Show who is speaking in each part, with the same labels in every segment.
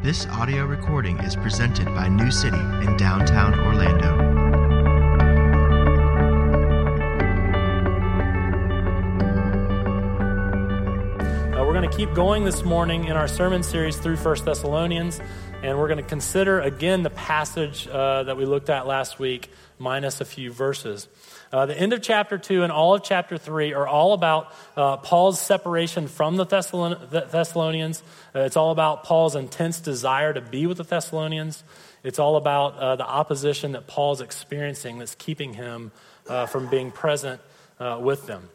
Speaker 1: This audio recording is presented by New City in downtown Orlando.
Speaker 2: Uh, we're going to keep going this morning in our sermon series through First Thessalonians, and we're going to consider again the passage uh, that we looked at last week, minus a few verses. Uh, the end of chapter 2 and all of chapter 3 are all about uh, Paul's separation from the, Thessalon- the Thessalonians. Uh, it's all about Paul's intense desire to be with the Thessalonians. It's all about uh, the opposition that Paul's experiencing that's keeping him uh, from being present uh, with them.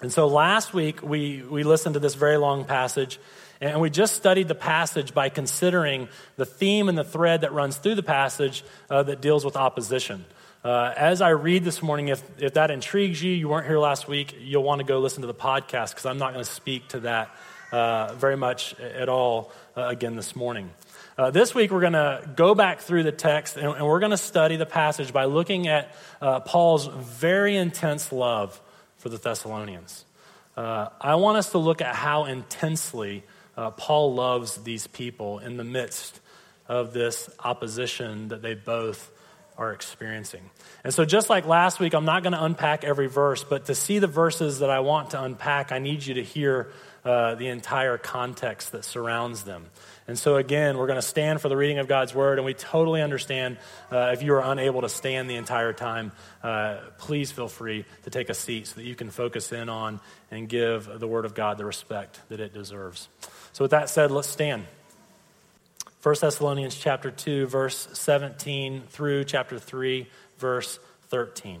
Speaker 2: And so last week we, we listened to this very long passage, and we just studied the passage by considering the theme and the thread that runs through the passage that deals with opposition. Uh, as I read this morning, if, if that intrigues you, you weren't here last week, you'll want to go listen to the podcast because I'm not going to speak to that uh, very much at all uh, again this morning. Uh, this week, we're going to go back through the text and, and we're going to study the passage by looking at uh, Paul's very intense love for the Thessalonians. Uh, I want us to look at how intensely Uh, Paul loves these people in the midst of this opposition that they both are experiencing. And so, just like last week, I'm not going to unpack every verse, but to see the verses that I want to unpack, I need you to hear uh, the entire context that surrounds them. And so, again, we're going to stand for the reading of God's word, and we totally understand uh, if you are unable to stand the entire time, uh, please feel free to take a seat so that you can focus in on and give the word of God the respect that it deserves. So, with that said, let's stand. 1 Thessalonians chapter 2 verse 17 through chapter 3 verse 13.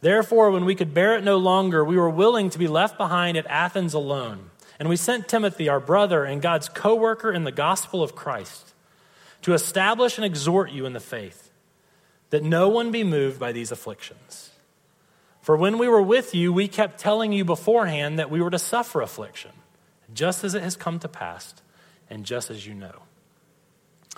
Speaker 2: Therefore, when we could bear it no longer, we were willing to be left behind at Athens alone. And we sent Timothy, our brother and God's co worker in the gospel of Christ, to establish and exhort you in the faith, that no one be moved by these afflictions. For when we were with you, we kept telling you beforehand that we were to suffer affliction, just as it has come to pass, and just as you know.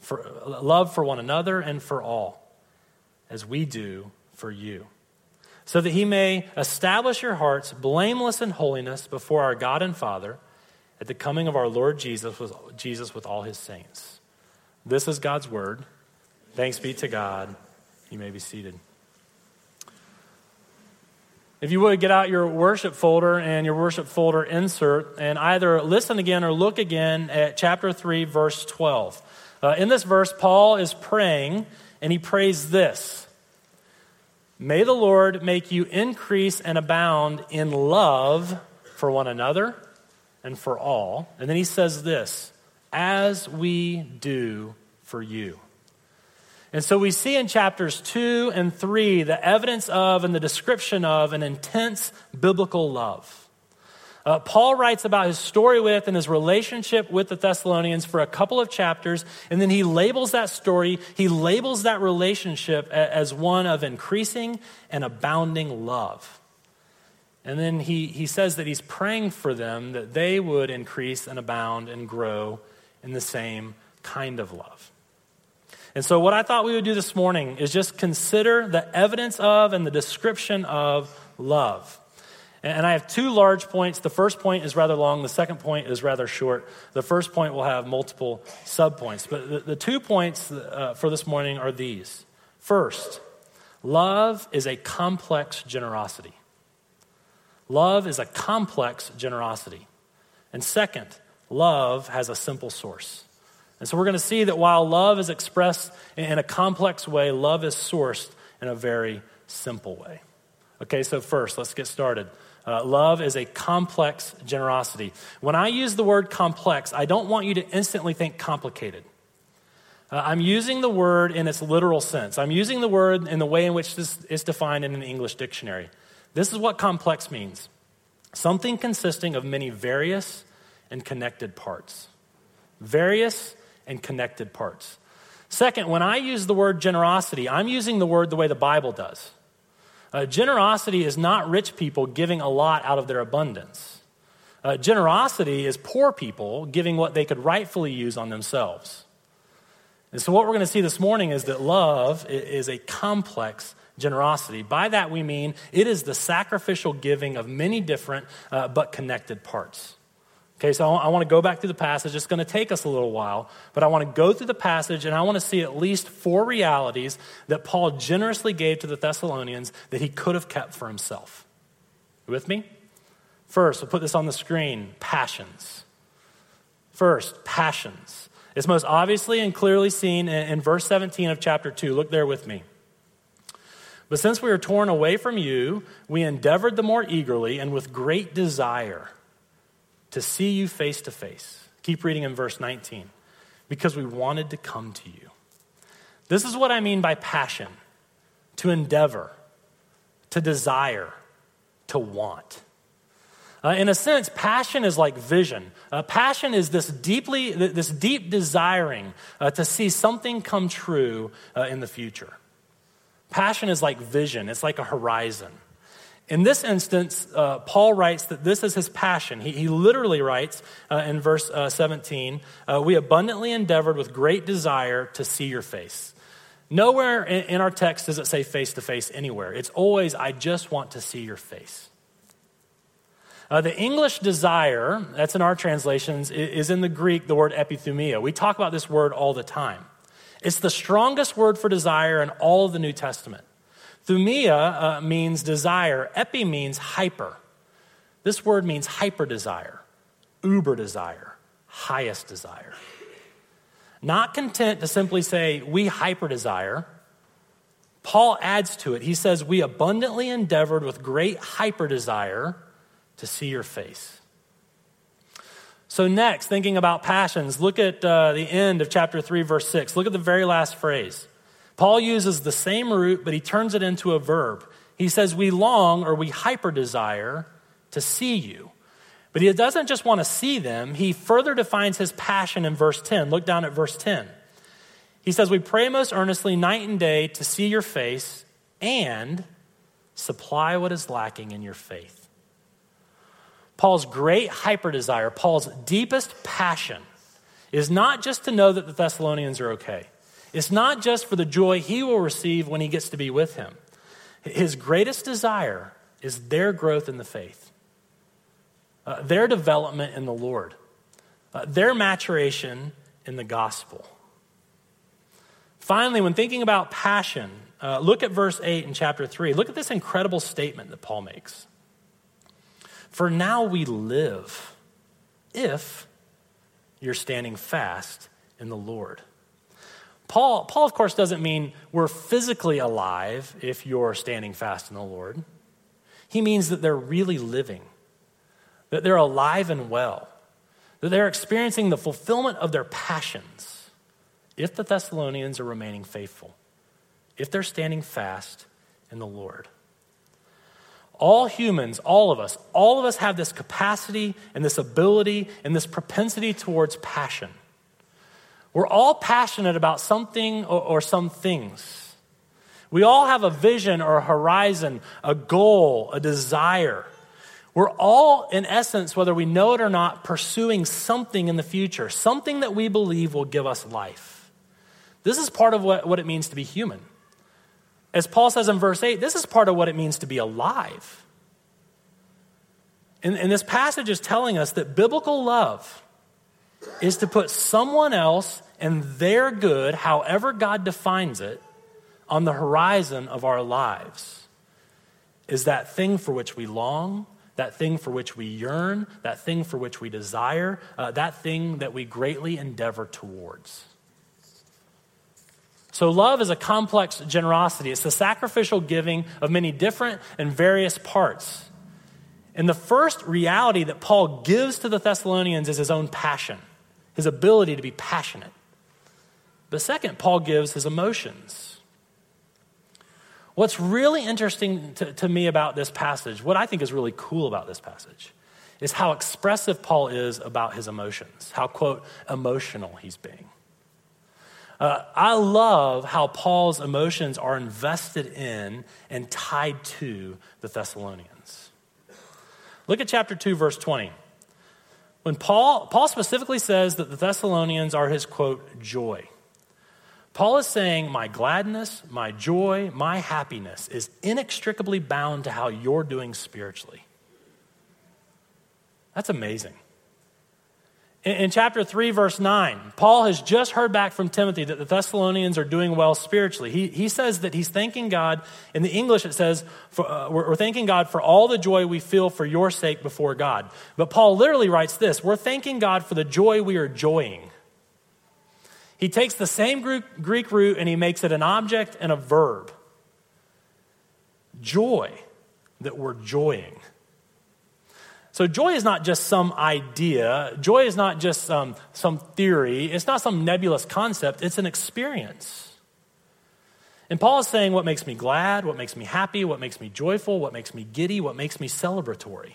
Speaker 2: for love for one another and for all, as we do for you, so that he may establish your hearts blameless in holiness before our God and Father at the coming of our Lord Jesus with, Jesus with all his saints. This is God's word. Thanks be to God. You may be seated. If you would, get out your worship folder and your worship folder insert and either listen again or look again at chapter 3, verse 12. Uh, in this verse, Paul is praying, and he prays this May the Lord make you increase and abound in love for one another and for all. And then he says this, as we do for you. And so we see in chapters 2 and 3 the evidence of and the description of an intense biblical love. Uh, Paul writes about his story with and his relationship with the Thessalonians for a couple of chapters, and then he labels that story, he labels that relationship as one of increasing and abounding love. And then he, he says that he's praying for them that they would increase and abound and grow in the same kind of love. And so, what I thought we would do this morning is just consider the evidence of and the description of love. And I have two large points. The first point is rather long, the second point is rather short. The first point will have multiple subpoints. But the, the two points uh, for this morning are these. First, love is a complex generosity. Love is a complex generosity. And second, love has a simple source. And so we're going to see that while love is expressed in a complex way, love is sourced in a very simple way. Okay, so first, let's get started. Uh, love is a complex generosity. When I use the word complex, I don't want you to instantly think complicated. Uh, I'm using the word in its literal sense. I'm using the word in the way in which this is defined in an English dictionary. This is what complex means something consisting of many various and connected parts. Various and connected parts. Second, when I use the word generosity, I'm using the word the way the Bible does. Uh, generosity is not rich people giving a lot out of their abundance. Uh, generosity is poor people giving what they could rightfully use on themselves. And so, what we're going to see this morning is that love is a complex generosity. By that, we mean it is the sacrificial giving of many different uh, but connected parts. Okay, so I want to go back through the passage. It's going to take us a little while, but I want to go through the passage and I want to see at least four realities that Paul generously gave to the Thessalonians that he could have kept for himself. You with me? First, we'll put this on the screen passions. First, passions. It's most obviously and clearly seen in, in verse 17 of chapter 2. Look there with me. But since we were torn away from you, we endeavored the more eagerly and with great desire to see you face to face. Keep reading in verse 19. Because we wanted to come to you. This is what I mean by passion to endeavor, to desire, to want. Uh, in a sense, passion is like vision. Uh, passion is this deeply, this deep desiring uh, to see something come true uh, in the future. Passion is like vision. It's like a horizon. In this instance, uh, Paul writes that this is his passion. He, he literally writes uh, in verse uh, 17, uh, We abundantly endeavored with great desire to see your face. Nowhere in, in our text does it say face to face anywhere. It's always, I just want to see your face. Uh, the English desire, that's in our translations, is in the Greek the word epithumia. We talk about this word all the time. It's the strongest word for desire in all of the New Testament. Thumia uh, means desire, epi means hyper. This word means hyper desire, uber desire, highest desire. Not content to simply say, we hyper desire, Paul adds to it. He says, We abundantly endeavored with great hyper desire to see your face. So, next, thinking about passions, look at uh, the end of chapter 3, verse 6. Look at the very last phrase. Paul uses the same root, but he turns it into a verb. He says, We long or we hyper desire to see you. But he doesn't just want to see them, he further defines his passion in verse 10. Look down at verse 10. He says, We pray most earnestly night and day to see your face and supply what is lacking in your faith. Paul's great hyper desire, Paul's deepest passion, is not just to know that the Thessalonians are okay. It's not just for the joy he will receive when he gets to be with him. His greatest desire is their growth in the faith, uh, their development in the Lord, uh, their maturation in the gospel. Finally, when thinking about passion, uh, look at verse 8 in chapter 3. Look at this incredible statement that Paul makes. For now we live if you're standing fast in the Lord. Paul, Paul, of course, doesn't mean we're physically alive if you're standing fast in the Lord. He means that they're really living, that they're alive and well, that they're experiencing the fulfillment of their passions if the Thessalonians are remaining faithful, if they're standing fast in the Lord. All humans, all of us, all of us have this capacity and this ability and this propensity towards passion. We're all passionate about something or, or some things. We all have a vision or a horizon, a goal, a desire. We're all, in essence, whether we know it or not, pursuing something in the future, something that we believe will give us life. This is part of what, what it means to be human. As Paul says in verse 8, this is part of what it means to be alive. And, and this passage is telling us that biblical love is to put someone else and their good, however God defines it, on the horizon of our lives. Is that thing for which we long, that thing for which we yearn, that thing for which we desire, uh, that thing that we greatly endeavor towards. So, love is a complex generosity. It's the sacrificial giving of many different and various parts. And the first reality that Paul gives to the Thessalonians is his own passion, his ability to be passionate. But second, Paul gives his emotions. What's really interesting to, to, me about this passage, what I think is really cool about this passage, is how expressive Paul is about his emotions, how, quote, emotional he's being. Uh, I love how Paul's emotions are invested in and tied to the Thessalonians. Look at chapter 2, verse 20. When Paul, Paul specifically says that the Thessalonians are his, quote, joy. Paul is saying, My gladness, my joy, my happiness is inextricably bound to how you're doing spiritually. That's amazing. In, chapter 3, verse 9, Paul has just heard back from Timothy that the Thessalonians are doing well spiritually. He, he says that he's thanking God. In the English, it says, for, uh, we're, we're thanking God for all the joy we feel for your sake before God. But Paul literally writes this We're thanking God for the joy we are joying. He takes the same Greek root and he makes it an object and a verb. Joy, that we're joying. So, joy is not just some idea, joy is not just um, some theory, it's not some nebulous concept, it's an experience. And Paul is saying what makes me glad, what makes me happy, what makes me joyful, what makes me giddy, what makes me celebratory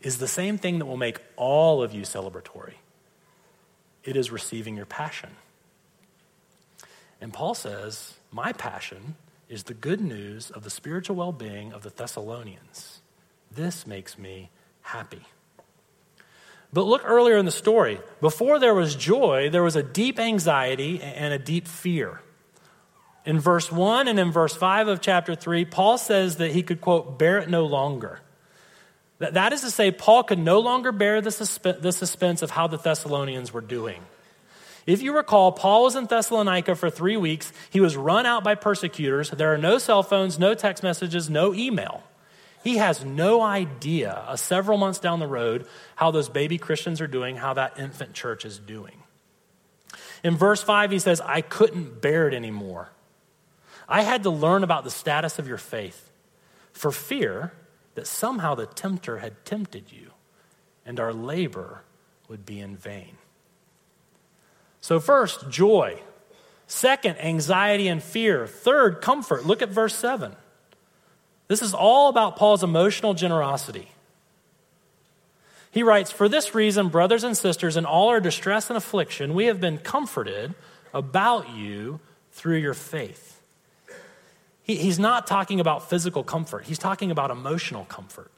Speaker 2: is the same thing that will make all of you celebratory. It is receiving your passion. And Paul says, My passion is the good news of the spiritual well being of the Thessalonians. This makes me happy. But look earlier in the story. Before there was joy, there was a deep anxiety and a deep fear. In verse 1 and in verse 5 of chapter 3, Paul says that he could, quote, bear it no longer. That, is to say, Paul could no longer bear the, suspe- the suspense of how the Thessalonians were doing. If you recall, Paul was in Thessalonica for three weeks. He was run out by persecutors. There are no cell phones, no text messages, no email. He has no idea, uh, several months down the road, how those baby Christians are doing, how that infant church is doing. In verse 5, he says, I couldn't bear it anymore. I had to learn about the status of your faith for fear that somehow the tempter had tempted you and our labor would be in vain. So, first, joy. Second, anxiety and fear. Third, comfort. Look at verse 7. This is all about Paul's emotional generosity. He writes, For this reason, brothers and sisters, in all our distress and affliction, we have been comforted about you through your faith. He, he's not talking about physical comfort, he's talking about emotional comfort.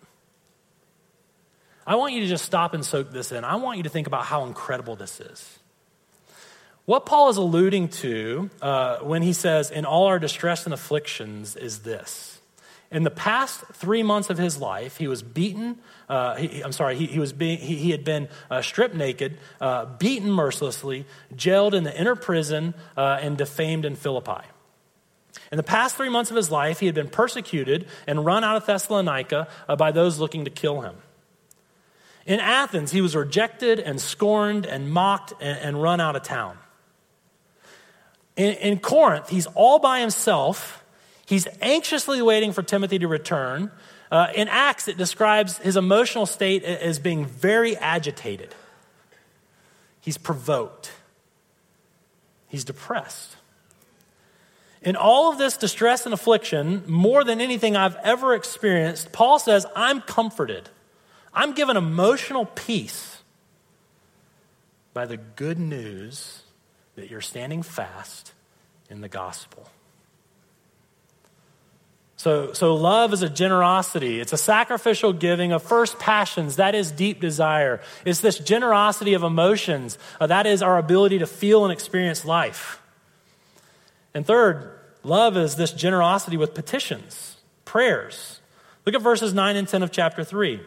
Speaker 2: I want you to just stop and soak this in. I want you to think about how incredible this is. What Paul is alluding to uh, when he says, in all our distress and afflictions, is this in the past three months of his life, he was beaten. Uh, he, I'm sorry, he, he was being, he, he, had been uh, stripped naked, uh, beaten mercilessly, jailed in the inner prison, uh, and defamed in Philippi. In the past three months of his life, he had been persecuted and run out of Thessalonica uh, by those looking to kill him. In Athens, he was rejected and scorned and mocked and, and run out of town. In, in Corinth, he's all by himself He's anxiously waiting for Timothy to return. Uh, in Acts, it describes his emotional state as being very agitated. He's provoked. He's depressed. In all of this distress and affliction, more than anything I've ever experienced, Paul says, I'm comforted. I'm given emotional peace by the good news that you're standing fast in the gospel. So, so love is a generosity. It's a sacrificial giving of first passions. That is deep desire. It's this generosity of emotions. Uh, that is our ability to feel and experience life. And third, love is this generosity with petitions, prayers. Look at verses 9 and 10 of chapter 3.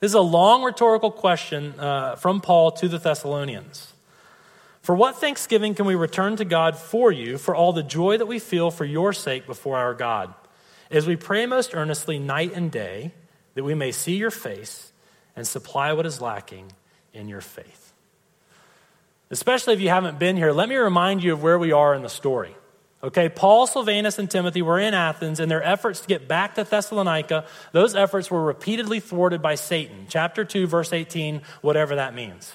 Speaker 2: This is a long rhetorical question uh, from Paul to the Thessalonians. For what thanksgiving can we return to God for you for all the joy that we feel for your sake before our God? As we pray most earnestly night and day that we may see your face and supply what is lacking in your faith. Especially if you haven't been here, let me remind you of where we are in the story. Okay, Paul, Silvanus, and Timothy were in Athens, and their efforts to get back to Thessalonica, those efforts were repeatedly thwarted by Satan. Chapter 2, verse 18, whatever that means.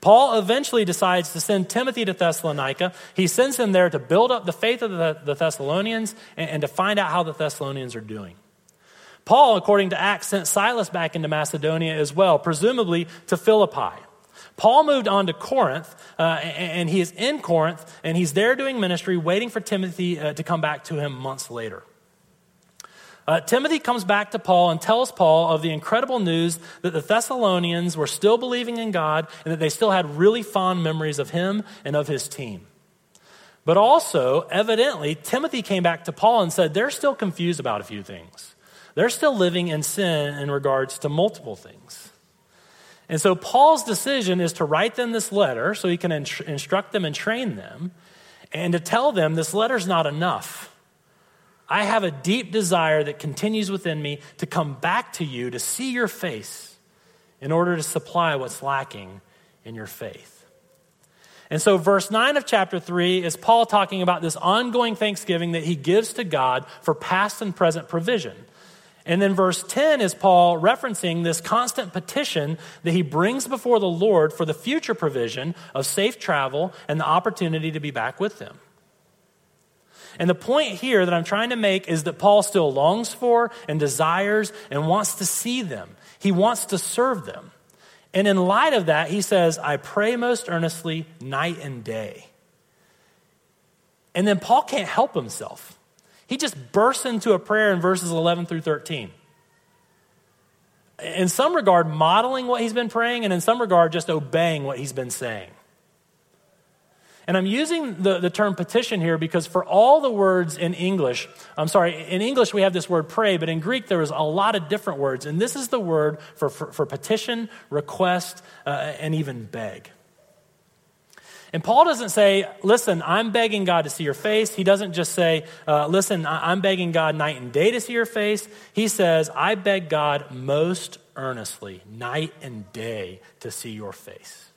Speaker 2: Paul eventually decides to send Timothy to Thessalonica. He sends him there to build up the faith of the, the Thessalonians and, and to find out how the Thessalonians are doing. Paul, according to Acts, sent Silas back into Macedonia as well, presumably to Philippi. Paul moved on to Corinth, uh, and he is in Corinth, and he's there doing ministry, waiting for Timothy uh, to come back to him months later. Uh, Timothy comes back to Paul and tells Paul of the incredible news that the Thessalonians were still believing in God and that they still had really fond memories of him and of his team. But also, evidently, Timothy came back to Paul and said they're still confused about a few things. They're still living in sin in regards to multiple things. And so Paul's decision is to write them this letter so he can instruct them and train them, and to tell them this letter's not enough. I have a deep desire that continues within me to come back to you to see your face in order to supply what's lacking in your faith. And so, verse 9 of chapter 3 is Paul talking about this ongoing thanksgiving that he gives to God for past and present provision. And then verse 10 is Paul referencing this constant petition that he brings before the Lord for the future provision of safe travel and the opportunity to be back with them. And the point here that I'm trying to make is that Paul still longs for and desires and wants to see them. He wants to serve them. And in light of that, he says, I pray most earnestly night and day. And then Paul can't help himself. He just bursts into a prayer in verses 11 through 13. In some regard, modeling what he's been praying, and in some regard, just obeying what he's been saying. And I'm using the, the term petition here because for all the words in English, I'm sorry, in English we have this word pray, but in Greek there is a lot of different words. And this is the word for, for, for petition, request, uh, and even beg. And Paul doesn't say, listen, I'm begging God to see your face. He doesn't just say, uh, listen, I'm begging God night and day to see your face. He says, I beg God most earnestly, night and day, to see your face.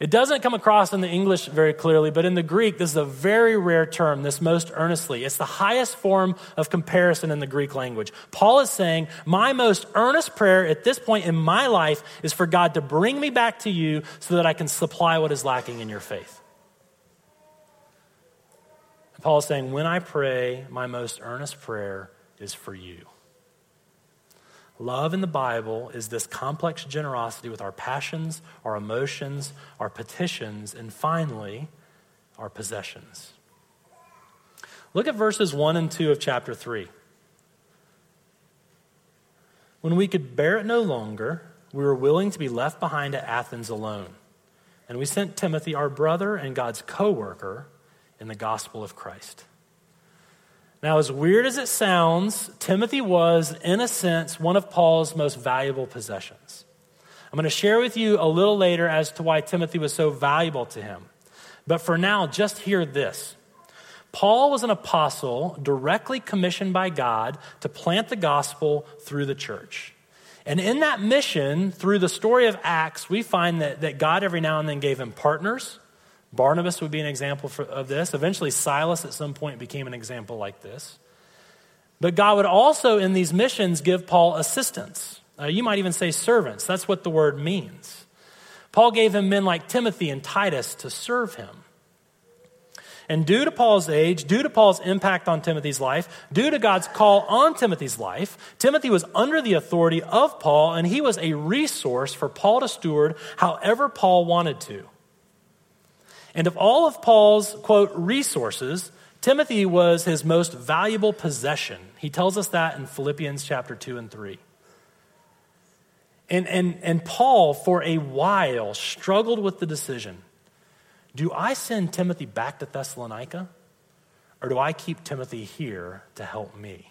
Speaker 2: It doesn't come across in the English very clearly, but in the Greek, this is a very rare term, this most earnestly. It's the highest form of comparison in the Greek language. Paul is saying, My most earnest prayer at this point in my life is for God to bring me back to you so that I can supply what is lacking in your faith. And Paul is saying, When I pray, my most earnest prayer is for you. Love in the Bible is this complex generosity with our passions, our emotions, our petitions, and finally, our possessions. Look at verses 1 and 2 of chapter 3. When we could bear it no longer, we were willing to be left behind at Athens alone. And we sent Timothy, our brother and God's co worker, in the gospel of Christ. Now, as weird as it sounds, Timothy was, in a sense, one of Paul's most valuable possessions. I'm going to share with you a little later as to why Timothy was so valuable to him. But for now, just hear this. Paul was an apostle directly commissioned by God to plant the gospel through the church. And in that mission, through the story of Acts, we find that, that God every now and then gave him partners, Barnabas would be an example for, of this. Eventually, Silas at some point became an example like this. But God would also, in these missions, give Paul assistance. Uh, you might even say servants. That's what the word means. Paul gave him men like Timothy and Titus to serve him. And due to Paul's age, due to Paul's impact on Timothy's life, due to God's call on Timothy's life, Timothy was under the authority of Paul, and he was a resource for Paul to steward however Paul wanted to. And of all of Paul's, quote, resources, Timothy was his most valuable possession. He tells us that in Philippians chapter 2 and 3. And, and, and Paul, for a while, struggled with the decision Do I send Timothy back to Thessalonica? Or do I keep Timothy here to help me?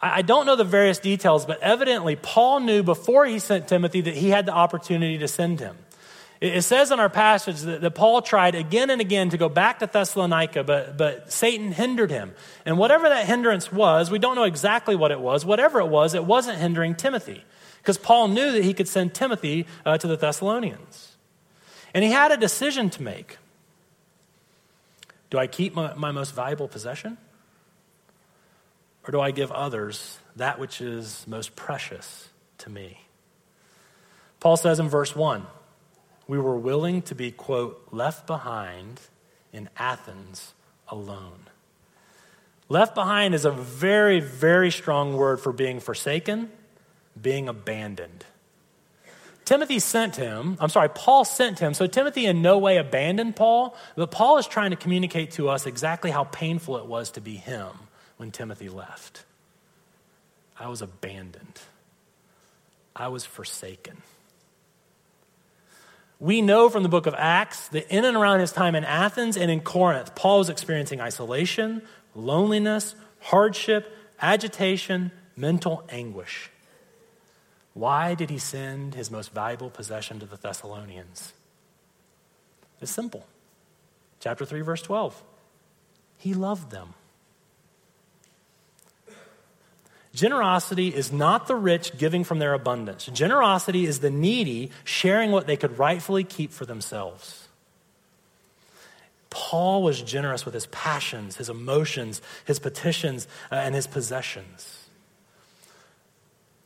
Speaker 2: I don't know the various details, but evidently Paul knew before he sent Timothy that he had the opportunity to send him. It says in our passage that, that, Paul tried again and again to go back to Thessalonica, but, but Satan hindered him. And whatever that hindrance was, we don't know exactly what it was. Whatever it was, it wasn't hindering Timothy. Because Paul knew that he could send Timothy uh, to the Thessalonians. And he had a decision to make Do I keep my, my most valuable possession? Or do I give others that which is most precious to me? Paul says in verse 1 we were willing to be, quote, left behind in Athens alone. Left behind is a very, very strong word for being forsaken, being abandoned. Timothy sent him, I'm sorry, Paul sent him. So Timothy in no way abandoned Paul, but Paul is trying to communicate to us exactly how painful it was to be him when Timothy left. I was abandoned, I was forsaken. We know from the book of Acts that in and around his time in Athens and in Corinth, Paul was experiencing isolation, loneliness, hardship, agitation, mental anguish. Why did he send his most valuable possession to the Thessalonians? It's simple. Chapter 3, verse 12. He loved them. Generosity is not the rich giving from their abundance. Generosity is the needy sharing what they could rightfully keep for themselves. Paul was generous with his passions, his emotions, his petitions, uh, and his possessions.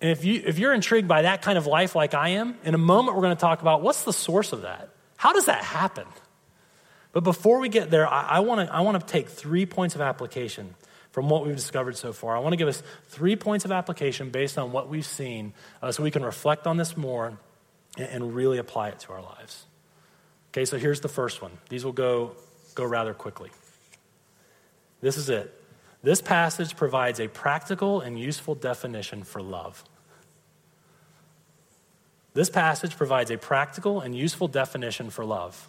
Speaker 2: And if, you, if you're intrigued by that kind of life like I am, in a moment we're going to talk about what's the source of that? How does that happen? But before we get there, I, I want to I wanna take three points of application from what we've discovered so far. I want to give us three points of application based on what we've seen uh, so we can reflect on this more and, and really apply it to our lives. Okay, so here's the first one. These will go, go rather quickly. This is it. This passage provides a practical and useful definition for love. This passage provides a practical and useful definition for love.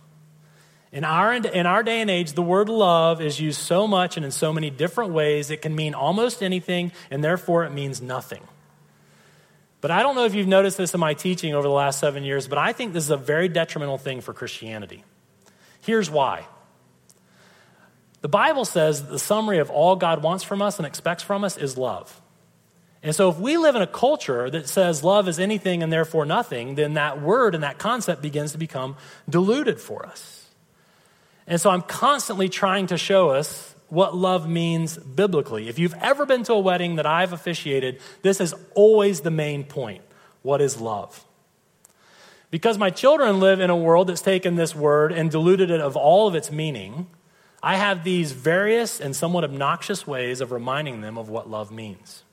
Speaker 2: In our, in our day and age, the word love is used so much and in so many different ways, it can mean almost anything, and therefore it means nothing. But I don't know if you've noticed this in my teaching over the last seven years, but I think this is a very detrimental thing for Christianity. Here's why. The Bible says the summary of all God wants from us and expects from us is love. And so, if we live in a culture that says love is anything and therefore nothing, then that word and that concept begins to become diluted for us. And so I'm constantly trying to show us what love means biblically. If you've ever been to a wedding that I've officiated, this is always the main point. What is love? Because my children live in a world that's taken this word and diluted it of all of its meaning, I have these various and somewhat obnoxious ways of reminding them of what love means.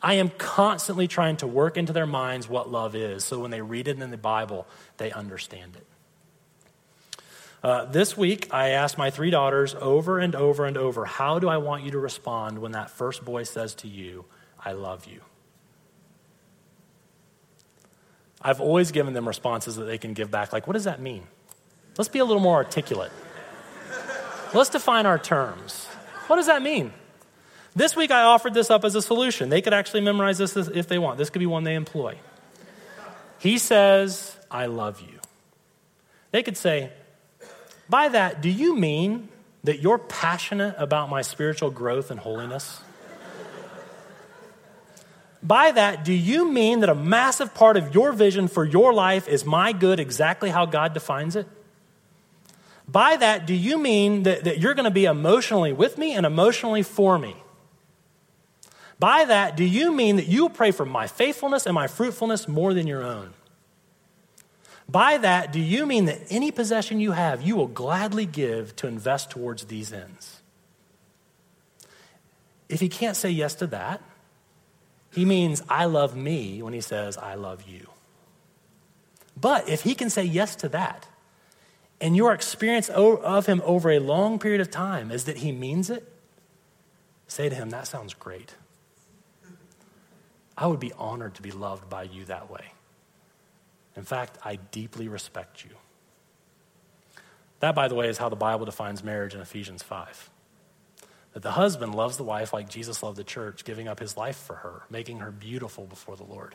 Speaker 2: I am constantly trying to work into their minds what love is so when they read it in the Bible, they understand it. Uh, this week, I asked my three daughters over and over and over, How do I want you to respond when that first boy says to you, I love you? I've always given them responses that they can give back, like, What does that mean? Let's be a little more articulate. Let's define our terms. What does that mean? This week, I offered this up as a solution. They could actually memorize this if they want. This could be one they employ. He says, I love you. They could say, by that, do you mean that you're passionate about my spiritual growth and holiness? By that, do you mean that a massive part of your vision for your life is my good exactly how God defines it? By that, do you mean that, that you're going to be emotionally with me and emotionally for me? By that, do you mean that you will pray for my faithfulness and my fruitfulness more than your own? By that, do you mean that any possession you have, you will gladly give to invest towards these ends? If he can't say yes to that, he means I love me when he says I love you. But if he can say yes to that, and your experience of him over a long period of time is that he means it, say to him, That sounds great. I would be honored to be loved by you that way. In fact, I deeply respect you. That, by the way, is how the Bible defines marriage in Ephesians 5. That the husband loves the wife like Jesus loved the church, giving up his life for her, making her beautiful before the Lord.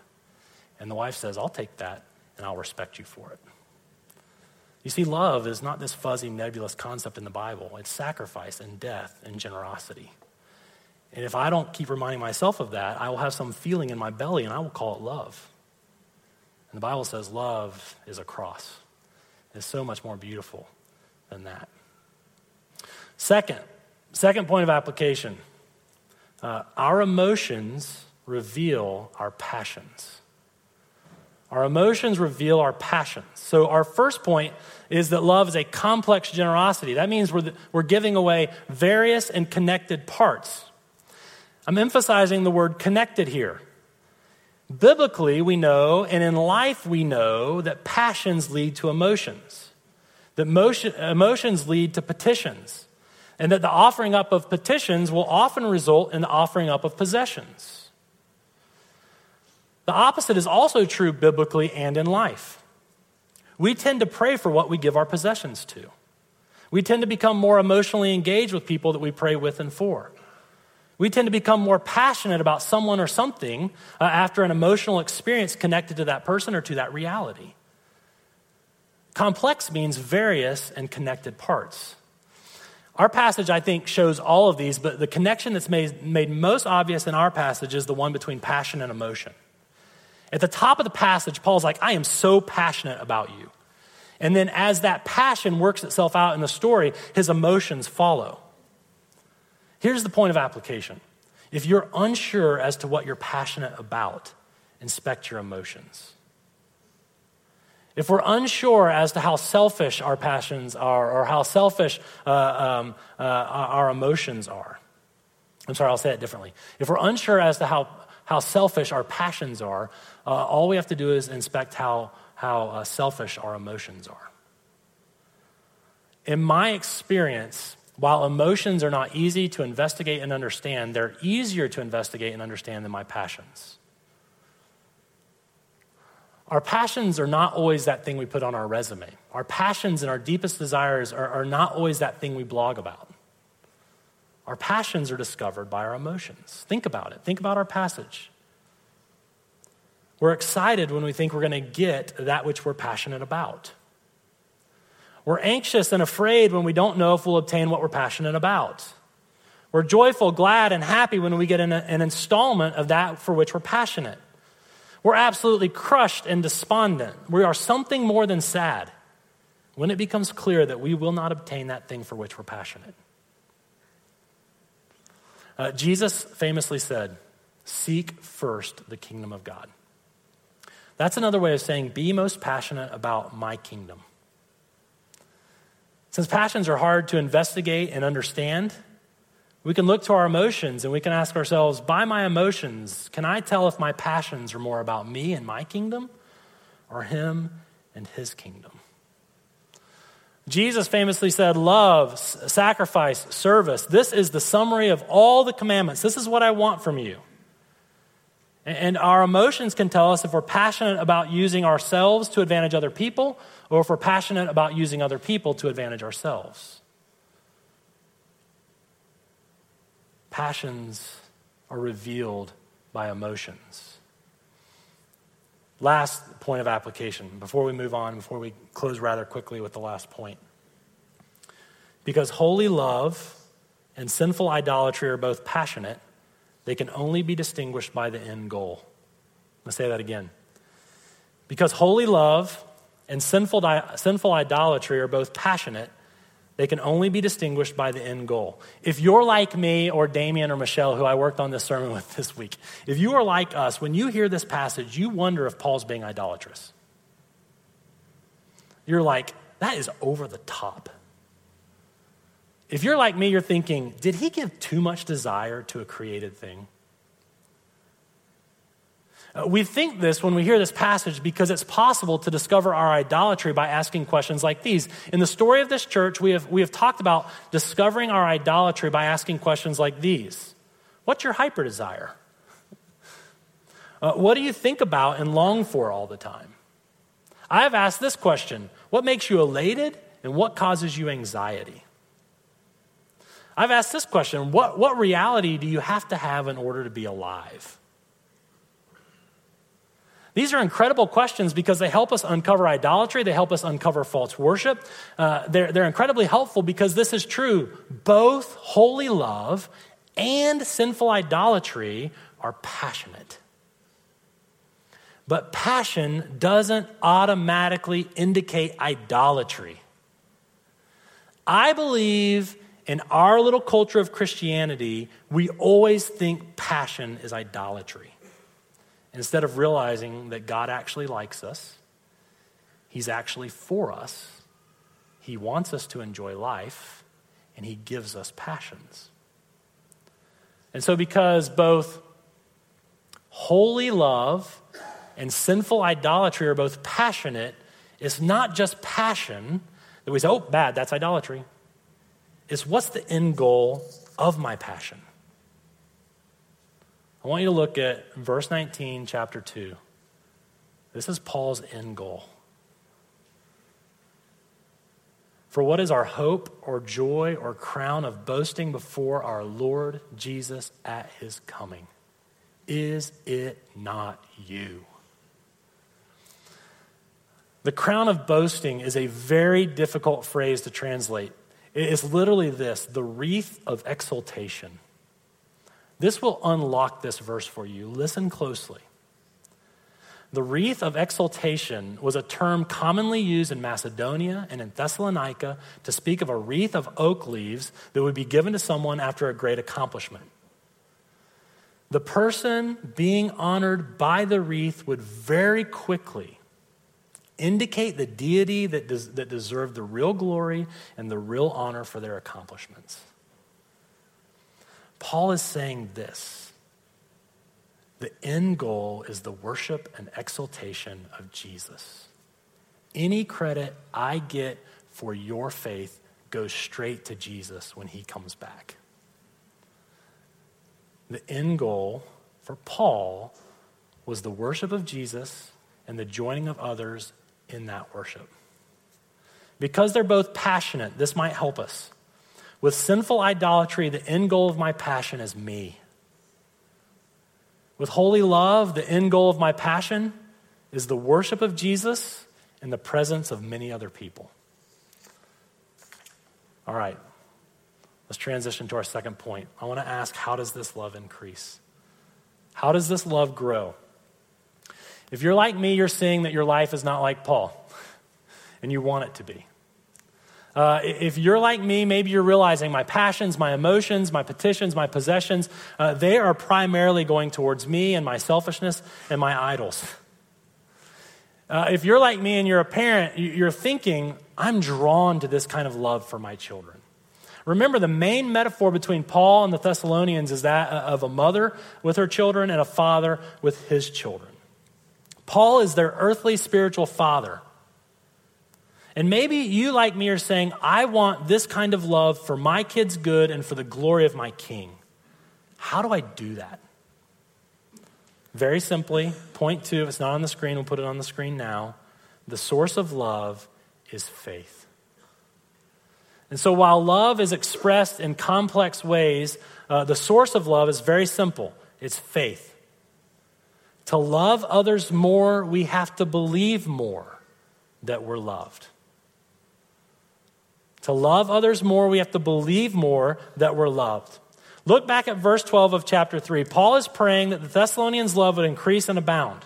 Speaker 2: And the wife says, I'll take that and I'll respect you for it. You see, love is not this fuzzy, nebulous concept in the Bible. It's sacrifice and death and generosity. And if I don't keep reminding myself of that, I will have some feeling in my belly and I will call it love. And the Bible says love is a cross. It's so much more beautiful than that. Second, second point of application uh, our emotions reveal our passions. Our emotions reveal our passions. So, our first point is that love is a complex generosity. That means we're, the, we're giving away various and connected parts. I'm emphasizing the word connected here. Biblically, we know, and in life, we know that passions lead to emotions, that motion, emotions lead to petitions, and that the offering up of petitions will often result in the offering up of possessions. The opposite is also true biblically and in life. We tend to pray for what we give our possessions to. We tend to become more emotionally engaged with people that we pray with and for. We tend to become more passionate about someone or something uh, after an emotional experience connected to that person or to that reality. Complex means various and connected parts. Our passage, I think, shows all of these, but the connection that's made, made most obvious in our passage is the one between passion and emotion. At the top of the passage, Paul's like, I am so passionate about you. And then as that passion works itself out in the story, his emotions follow. Here's the point of application if you're unsure as to what you're passionate about, inspect your emotions. If we're unsure as to how selfish our passions are or how selfish uh, um, uh, our emotions are, I'm sorry, I'll say it differently. If we're unsure as to how, how selfish our passions are, uh, all we have to do is inspect how, how uh, selfish our emotions are. In my experience, while emotions are not easy to investigate and understand, they're easier to investigate and understand than my passions. Our passions are not always that thing we put on our resume. Our passions and our deepest desires are, are not always that thing we blog about. Our passions are discovered by our emotions. Think about it. Think about our passage. We're excited when we think we're going to get that which we're passionate about. We're anxious and afraid when we don't know if we'll obtain what we're passionate about. We're joyful, glad, and happy when we get an, an installment of that for which we're passionate. We're absolutely crushed and despondent. We are something more than sad when it becomes clear that we will not obtain that thing for which we're passionate. Uh, Jesus famously said, Seek first the kingdom of God. That's another way of saying, Be most passionate about my kingdom. Since passions are hard to investigate and understand, we can look to our emotions and we can ask ourselves, by my emotions, can I tell if my passions are more about me and my kingdom or him and his kingdom? Jesus famously said, Love, sacrifice, service. This is the summary of all the commandments. This is what I want from you. And our emotions can tell us if we're passionate about using ourselves to advantage other people or if we're passionate about using other people to advantage ourselves. Passions are revealed by emotions. Last point of application before we move on, before we close rather quickly with the last point. Because holy love and sinful idolatry are both passionate they can only be distinguished by the end goal. Let's say that again. Because holy love and sinful, sinful idolatry are both passionate, they can only be distinguished by the end goal. If you're like me or Damien or Michelle, who I worked on this sermon with this week, if you are like us, when you hear this passage, you wonder if Paul's being idolatrous. You're like, that is over the top. If you're like me, you're thinking, did he give too much desire to a created thing? Uh, we think this when we hear this passage because it's possible to discover our idolatry by asking questions like these. In the story of this church, we have, we have talked about discovering our idolatry by asking questions like these What's your hyper desire? Uh, what do you think about and long for all the time? I have asked this question What makes you elated and what causes you anxiety? I've asked this question what, what reality do you have to have in order to be alive? These are incredible questions because they help us uncover idolatry, they help us uncover false worship. Uh, they're, they're incredibly helpful because this is true. Both holy love and sinful idolatry are passionate. But passion doesn't automatically indicate idolatry. I believe in our little culture of Christianity, we always think passion is idolatry. Instead of realizing that God actually likes us, He's actually for us, He wants us to enjoy life, and He gives us passions. And so, because both holy love and sinful idolatry are both passionate, it's not just passion that we say, oh, bad, that's idolatry. It's what's the end goal of my passion? I want you to look at verse 19, chapter 2. This is Paul's end goal. For what is our hope or joy or crown of boasting before our Lord Jesus at his coming? Is it not you? The crown of boasting is a very difficult phrase to translate. It is literally this the wreath of exaltation. This will unlock this verse for you. Listen closely. The wreath of exaltation was a term commonly used in Macedonia and in Thessalonica to speak of a wreath of oak leaves that would be given to someone after a great accomplishment. The person being honored by the wreath would very quickly indicate the deity that, des- that deserved the real glory and the real honor for their accomplishments. Paul is saying this the end goal is the worship and exaltation of Jesus. Any credit I get for your faith goes straight to Jesus when he comes back. The end goal for Paul was the worship of Jesus and the joining of others in that worship. Because they're both passionate, this might help us. With sinful idolatry, the end goal of my passion is me. With holy love, the end goal of my passion is the worship of Jesus in the presence of many other people. All right, let's transition to our second point. I want to ask how does this love increase? How does this love grow? If you're like me, you're seeing that your life is not like Paul, and you want it to be. Uh, if you're like me, maybe you're realizing my passions, my emotions, my petitions, my possessions, uh, they are primarily going towards me and my selfishness and my idols. Uh, if you're like me and you're a parent, you're thinking, I'm drawn to this kind of love for my children. Remember, the main metaphor between Paul and the Thessalonians is that of a mother with her children and a father with his children. Paul is their earthly spiritual father. And maybe you, like me, are saying, I want this kind of love for my kids' good and for the glory of my king. How do I do that? Very simply, point two, if it's not on the screen, we'll put it on the screen now. The source of love is faith. And so while love is expressed in complex ways, uh, the source of love is very simple it's faith. To love others more, we have to believe more that we're loved. To love others more, we have to believe more that we're loved. Look back at verse 12 of chapter 3. Paul is praying that the Thessalonians' love would increase and abound.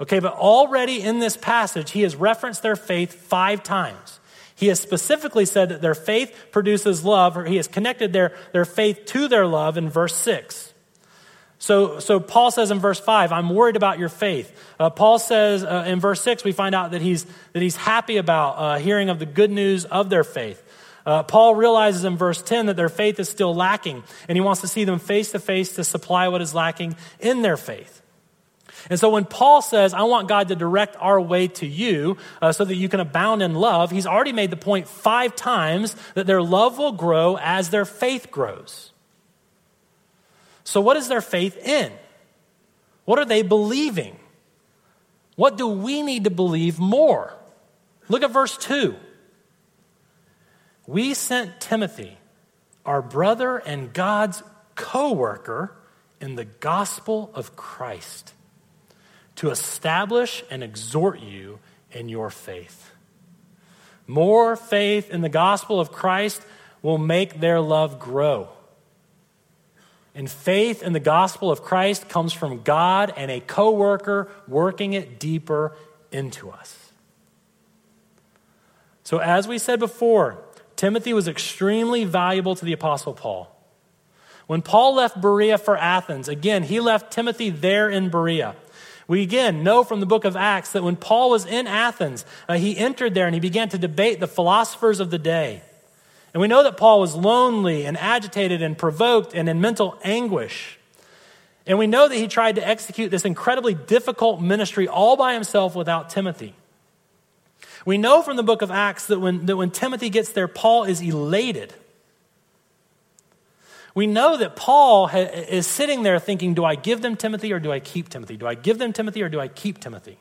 Speaker 2: Okay, but already in this passage, he has referenced their faith five times. He has specifically said that their faith produces love, or he has connected their, their faith to their love in verse 6. So, so Paul says in verse 5, I'm worried about your faith. Uh, Paul says uh, in verse 6, we find out that he's, that he's happy about uh, hearing of the good news of their faith. Uh, Paul realizes in verse 10 that their faith is still lacking, and he wants to see them face to face to supply what is lacking in their faith. And so when Paul says, I want God to direct our way to you uh, so that you can abound in love, he's already made the point five times that their love will grow as their faith grows. So, what is their faith in? What are they believing? What do we need to believe more? Look at verse 2. We sent Timothy, our brother and God's co worker in the gospel of Christ, to establish and exhort you in your faith. More faith in the gospel of Christ will make their love grow. And faith in the gospel of Christ comes from God and a co worker working it deeper into us. So, as we said before, Timothy was extremely valuable to the Apostle Paul. When Paul left Berea for Athens, again, he left Timothy there in Berea. We again know from the book of Acts that when Paul was in Athens, uh, he entered there and he began to debate the philosophers of the day. And we know that Paul was lonely and agitated and provoked and in mental anguish. And we know that he tried to execute this incredibly difficult ministry all by himself without Timothy. We know from the book of Acts that when, that when Timothy gets there, Paul is elated. We know that Paul ha- is sitting there thinking, do I give them Timothy or do I keep Timothy? Do I give them Timothy or do I keep Timothy?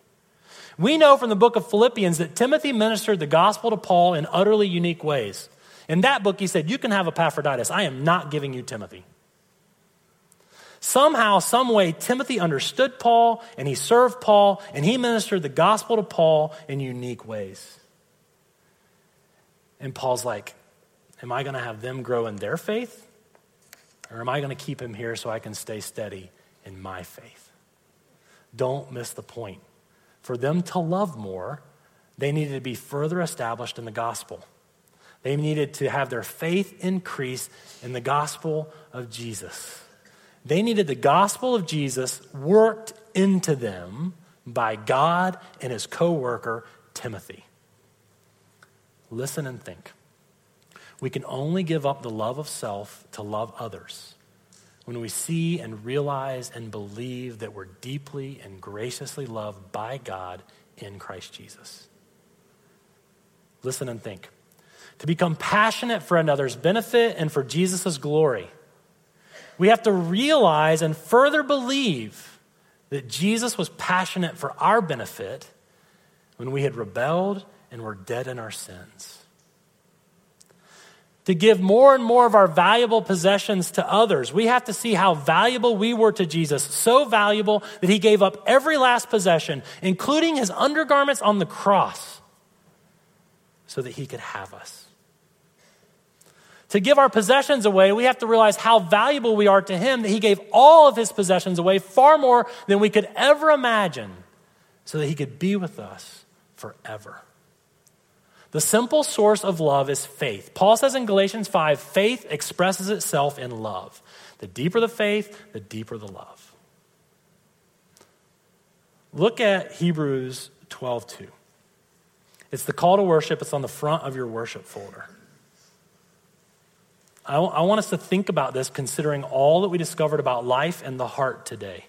Speaker 2: We know from the book of Philippians that Timothy ministered the gospel to Paul in utterly unique ways. In that book, he said, You can have Epaphroditus. I am not giving you Timothy. Somehow, some way, Timothy understood Paul and he served Paul and he ministered the gospel to Paul in unique ways. And Paul's like, Am I going to have them grow in their faith? Or am I going to keep him here so I can stay steady in my faith? Don't miss the point. For them to love more, they needed to be further established in the gospel. They needed to have their faith increase in the gospel of Jesus. They needed the gospel of Jesus worked into them by God and his co worker, Timothy. Listen and think. We can only give up the love of self to love others when we see and realize and believe that we're deeply and graciously loved by God in Christ Jesus. Listen and think. To become passionate for another's benefit and for Jesus' glory, we have to realize and further believe that Jesus was passionate for our benefit when we had rebelled and were dead in our sins to give more and more of our valuable possessions to others. We have to see how valuable we were to Jesus, so valuable that he gave up every last possession, including his undergarments on the cross, so that he could have us. To give our possessions away, we have to realize how valuable we are to him that he gave all of his possessions away, far more than we could ever imagine, so that he could be with us forever. The simple source of love is faith. Paul says in Galatians 5 faith expresses itself in love. The deeper the faith, the deeper the love. Look at Hebrews 12 2. It's the call to worship, it's on the front of your worship folder. I, I want us to think about this considering all that we discovered about life and the heart today.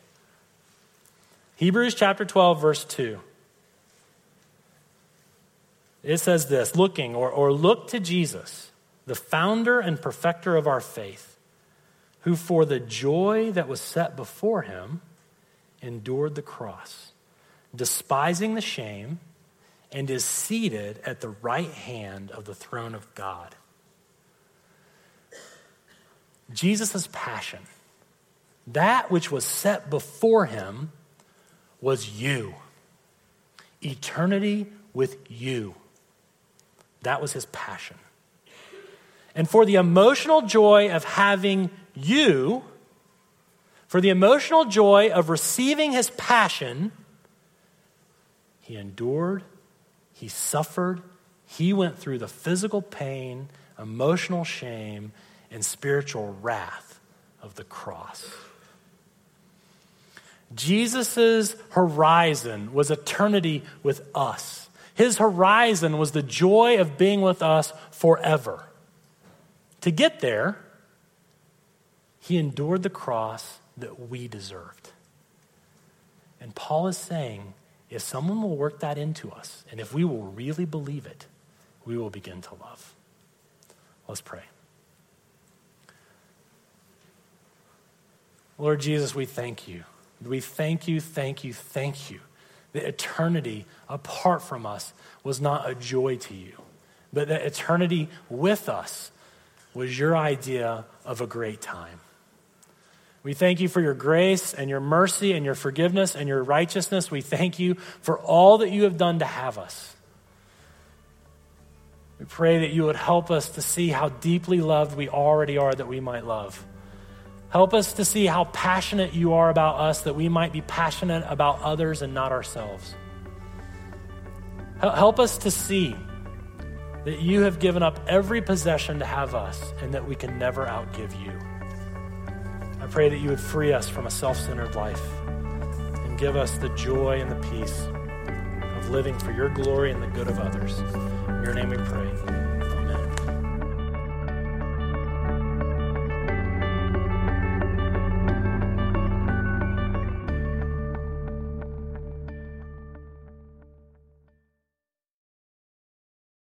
Speaker 2: Hebrews chapter 12, verse 2. It says this looking or, or look to Jesus, the founder and perfecter of our faith, who for the joy that was set before him endured the cross, despising the shame, and is seated at the right hand of the throne of God. Jesus' passion, that which was set before him, was you. Eternity with you. That was his passion. And for the emotional joy of having you, for the emotional joy of receiving his passion, he endured, he suffered, he went through the physical pain, emotional shame, and spiritual wrath of the cross. Jesus' horizon was eternity with us. His horizon was the joy of being with us forever. To get there, he endured the cross that we deserved. And Paul is saying if someone will work that into us, and if we will really believe it, we will begin to love. Let's pray. Lord Jesus, we thank you. We thank you, thank you, thank you that eternity apart from us was not a joy to you. but that eternity with us was your idea of a great time. We thank you for your grace and your mercy and your forgiveness and your righteousness. We thank you for all that you have done to have us. We pray that you would help us to see how deeply loved we already are that we might love. Help us to see how passionate you are about us that we might be passionate about others and not ourselves. Help us to see that you have given up every possession to have us and that we can never outgive you. I pray that you would free us from a self centered life and give us the joy and the peace of living for your glory and the good of others. In your name we pray.